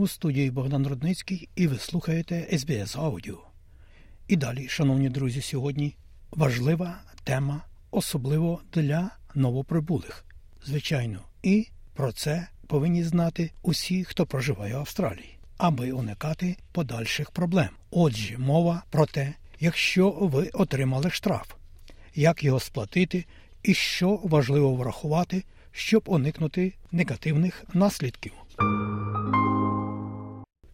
У студії Богдан Рудницький і ви слухаєте СБС Аудіо. І далі, шановні друзі, сьогодні важлива тема, особливо для новоприбулих. Звичайно, і про це повинні знати усі, хто проживає в Австралії, аби уникати подальших проблем. Отже, мова про те, якщо ви отримали штраф, як його сплатити і що важливо врахувати, щоб уникнути негативних наслідків.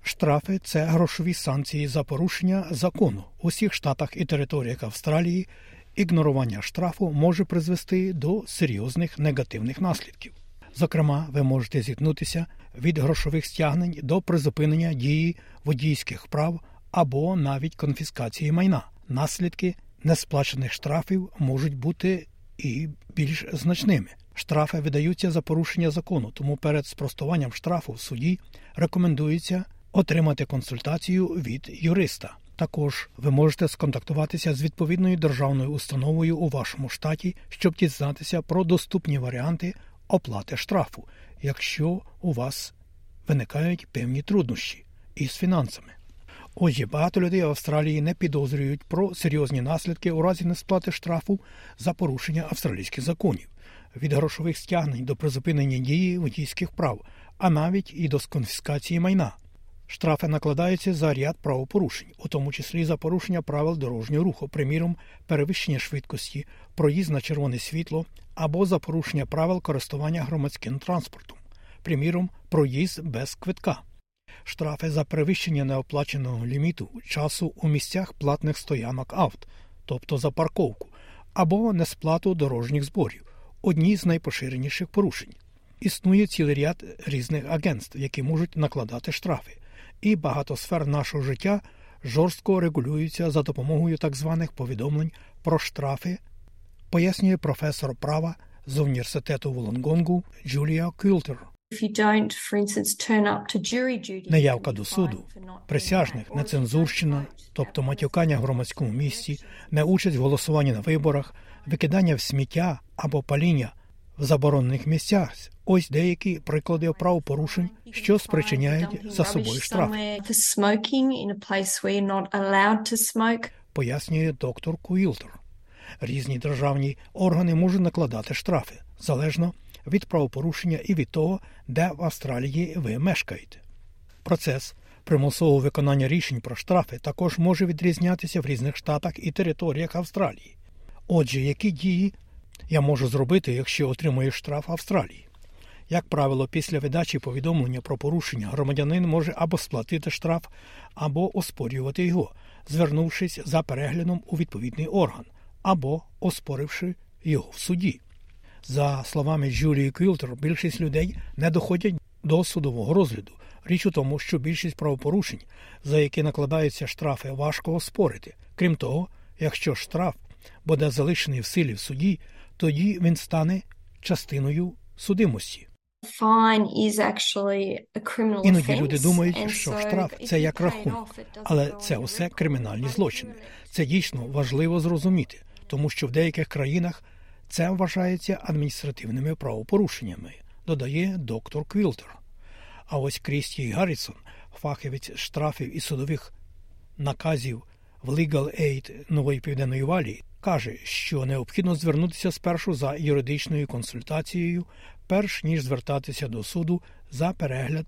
Штрафи це грошові санкції за порушення закону у всіх штатах і територіях Австралії. Ігнорування штрафу може призвести до серйозних негативних наслідків. Зокрема, ви можете зіткнутися від грошових стягнень до призупинення дії водійських прав або навіть конфіскації майна. Наслідки несплачених штрафів можуть бути і більш значними. Штрафи видаються за порушення закону, тому перед спростуванням штрафу в суді рекомендується отримати консультацію від юриста. Також ви можете сконтактуватися з відповідною державною установою у вашому штаті, щоб дізнатися про доступні варіанти оплати штрафу, якщо у вас виникають певні труднощі із фінансами. Отже, багато людей в Австралії не підозрюють про серйозні наслідки у разі несплати штрафу за порушення австралійських законів, від грошових стягнень до призупинення дії водійських прав, а навіть і до конфіскації майна. Штрафи накладаються за ряд правопорушень, у тому числі за порушення правил дорожнього руху, приміром, перевищення швидкості, проїзд на червоне світло або за порушення правил користування громадським транспортом, приміром, проїзд без квитка. Штрафи за перевищення неоплаченого ліміту часу у місцях платних стоянок авт, тобто за парковку, або несплату дорожніх зборів одні з найпоширеніших порушень. Існує цілий ряд різних агентств, які можуть накладати штрафи і багато сфер нашого життя жорстко регулюються за допомогою так званих повідомлень про штрафи, пояснює професор права з університету Волонгонгу Джулія Кюлтер. Неявка до суду, присяжних, нецензурщина, тобто матюкання в громадському місці, неучасть в голосуванні на виборах, викидання в сміття або паління в заборонених місцях. Ось деякі приклади правопорушень, що спричиняють за собою штраф. Пояснює доктор Куілтер. Різні державні органи можуть накладати штрафи залежно від правопорушення і від того, де в Австралії ви мешкаєте. Процес примусового виконання рішень про штрафи також може відрізнятися в різних штатах і територіях Австралії. Отже, які дії я можу зробити, якщо отримую штраф Австралії? Як правило, після видачі повідомлення про порушення громадянин може або сплатити штраф, або оспорювати його, звернувшись за переглядом у відповідний орган, або оспоривши його в суді. За словами Джулії Квілтер, більшість людей не доходять до судового розгляду. Річ у тому, що більшість правопорушень, за які накладаються штрафи, важко оспорити. Крім того, якщо штраф буде залишений в силі в суді, тоді він стане частиною судимості. Іноді люди думають, що штраф це як рахунок, але це усе кримінальні злочини. Це дійсно важливо зрозуміти, тому що в деяких країнах це вважається адміністративними правопорушеннями, додає доктор Квілтер. А ось Крісті Гаррісон, фахівець штрафів і судових наказів в Legal Aid Нової Південної Валії, каже, що необхідно звернутися спершу за юридичною консультацією, перш ніж звертатися до суду за перегляд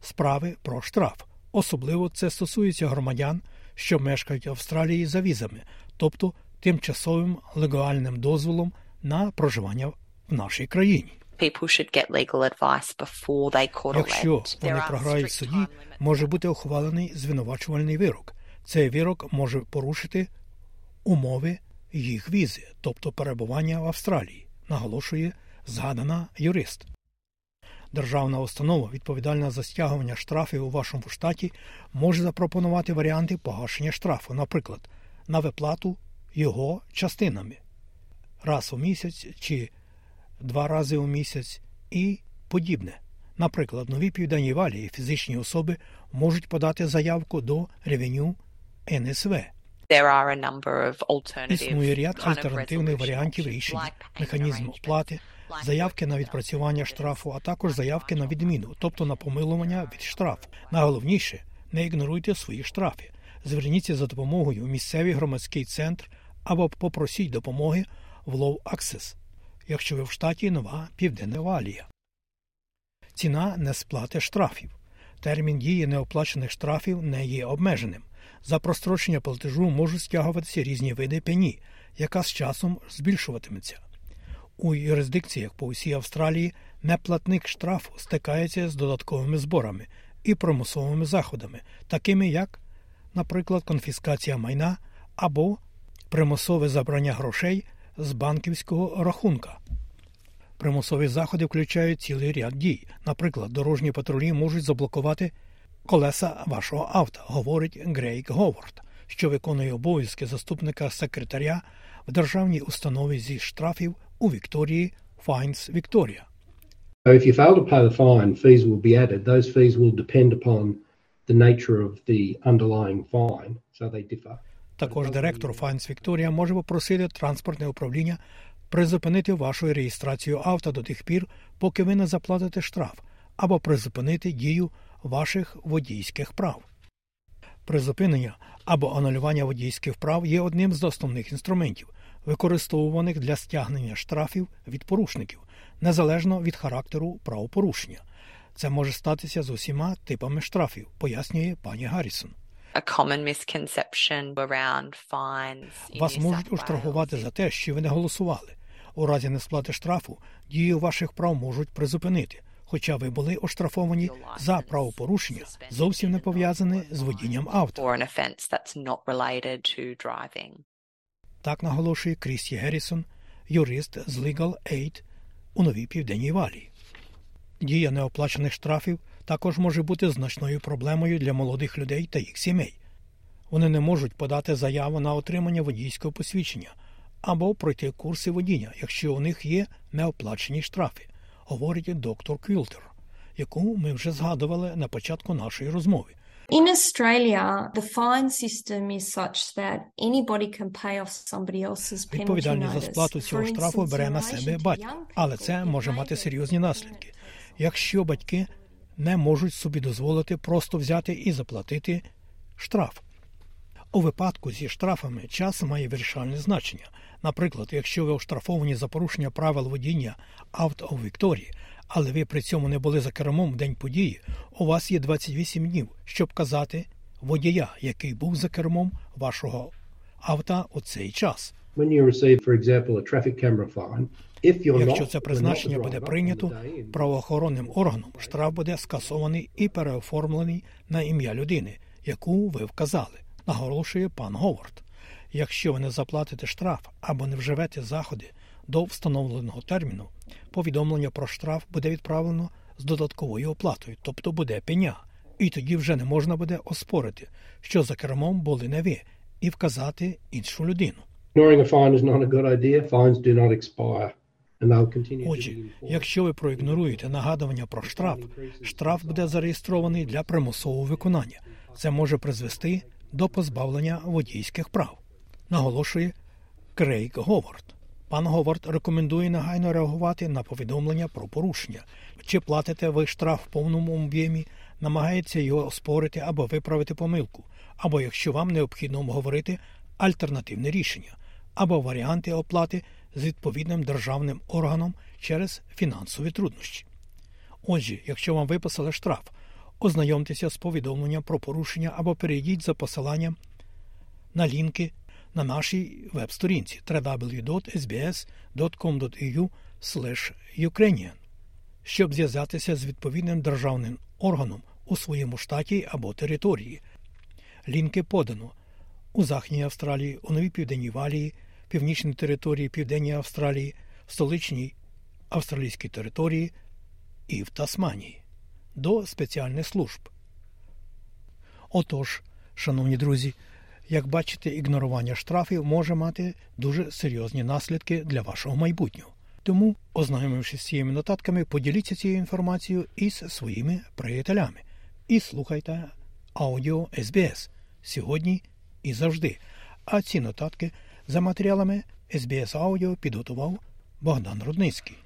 справи про штраф. Особливо це стосується громадян, що мешкають в Австралії за візами, тобто тимчасовим легальним дозволом на проживання в нашій країні. Якщо вони програють в суді, може бути ухвалений звинувачувальний вирок. Цей вирок може порушити умови їх візи, тобто перебування в Австралії, наголошує згадана юрист. Державна установа, відповідальна за стягування штрафів у вашому штаті, може запропонувати варіанти погашення штрафу, наприклад, на виплату його частинами раз у місяць чи два рази у місяць і подібне. Наприклад, нові південній валії фізичні особи можуть подати заявку до ревеню НСВ. Існує ряд альтернативних варіантів рішення, механізм оплати, заявки на відпрацювання штрафу, а також заявки на відміну, тобто на помилування від штрафу. Найголовніше не ігноруйте свої штрафи. Зверніться за допомогою у місцевий громадський центр або попросіть допомоги в Low Access, якщо ви в штаті Нова Південна Валія. Ціна несплати штрафів. Термін дії неоплачених штрафів не є обмеженим. За прострочення платежу можуть стягуватися різні види пені, яка з часом збільшуватиметься. У юрисдикціях по усій Австралії неплатник штрафу стикається з додатковими зборами і примусовими заходами, такими як, наприклад, конфіскація майна або примусове забрання грошей з банківського рахунка. Примусові заходи включають цілий ряд дій. Наприклад, дорожні патрулі можуть заблокувати колеса вашого авто, говорить Грейк Говард, що виконує обов'язки заступника секретаря в державній установі зі штрафів у Вікторії Fines Victoria. If you fail to pay the fine, fees will be added. Those fees will depend upon the nature of the underlying fine, so they differ. Також директор Fines Victoria може попросити транспортне управління призупинити вашу реєстрацію авто до тих пір, поки ви не заплатите штраф, або призупинити дію ваших водійських прав. Призупинення або анулювання водійських прав є одним з основних інструментів, використовуваних для стягнення штрафів від порушників, незалежно від характеру правопорушення. Це може статися з усіма типами штрафів, пояснює пані Гаррісон. Вас можуть оштрафувати за те, що ви не голосували. У разі несплати штрафу дію ваших прав можуть призупинити, хоча ви були оштрафовані за правопорушення, зовсім не пов'язане з водінням авто. Так наголошує Крісті Геррісон, юрист з Legal Aid у Новій Південній Валії. Дія неоплачених штрафів також може бути значною проблемою для молодих людей та їх сімей. Вони не можуть подати заяву на отримання водійського посвідчення або пройти курси водіння, якщо у них є неоплачені штрафи, говорить доктор Квілтер, яку ми вже згадували на початку нашої розмови. In Australia, the fine system is such that anybody can pay off somebody else's penalty Відповідальність за сплату цього штрафу бере на себе батько, але це може мати серйозні наслідки. Якщо батьки не можуть собі дозволити просто взяти і заплатити штраф. У випадку зі штрафами час має вирішальне значення. Наприклад, якщо ви оштрафовані за порушення правил водіння авто у Вікторії, але ви при цьому не були за кермом в день події, у вас є 28 днів, щоб казати водія, який був за кермом вашого авто у цей час. Якщо це призначення буде прийнято правоохоронним органом, штраф буде скасований і переоформлений на ім'я людини, яку ви вказали, наголошує пан Говард. Якщо ви не заплатите штраф або не вживете заходи до встановленого терміну, повідомлення про штраф буде відправлено з додатковою оплатою, тобто буде пеня, і тоді вже не можна буде оспорити, що за кермом були не ви, і вказати іншу людину. Отже, якщо ви проігноруєте нагадування про штраф, штраф буде зареєстрований для примусового виконання. Це може призвести до позбавлення водійських прав, наголошує Крейг Говард. Пан Говард рекомендує негайно реагувати на повідомлення про порушення. Чи платите ви штраф в повному об'ємі, намагається його оспорити або виправити помилку, або якщо вам необхідно обговорити альтернативне рішення, або варіанти оплати з відповідним державним органом через фінансові труднощі. Отже, якщо вам виписали штраф, ознайомтеся з повідомленням про порушення або перейдіть за посиланням на лінки на нашій веб-сторінці www.sbs.com.au Ukrainian, щоб зв'язатися з відповідним державним органом у своєму штаті або території. Лінки подано у Західній Австралії, у Новій Південній Валії, Північній території Південній Австралії, столичній австралійській території і в Тасманії до спеціальних служб. Отож, шановні друзі, як бачите, ігнорування штрафів може мати дуже серйозні наслідки для вашого майбутнього. Тому, ознайомившись з цими нотатками, поділіться цією інформацією із своїми приятелями і слухайте аудіо СБС сьогодні і завжди. А ці нотатки за матеріалами СБС Аудіо підготував Богдан Рудницький.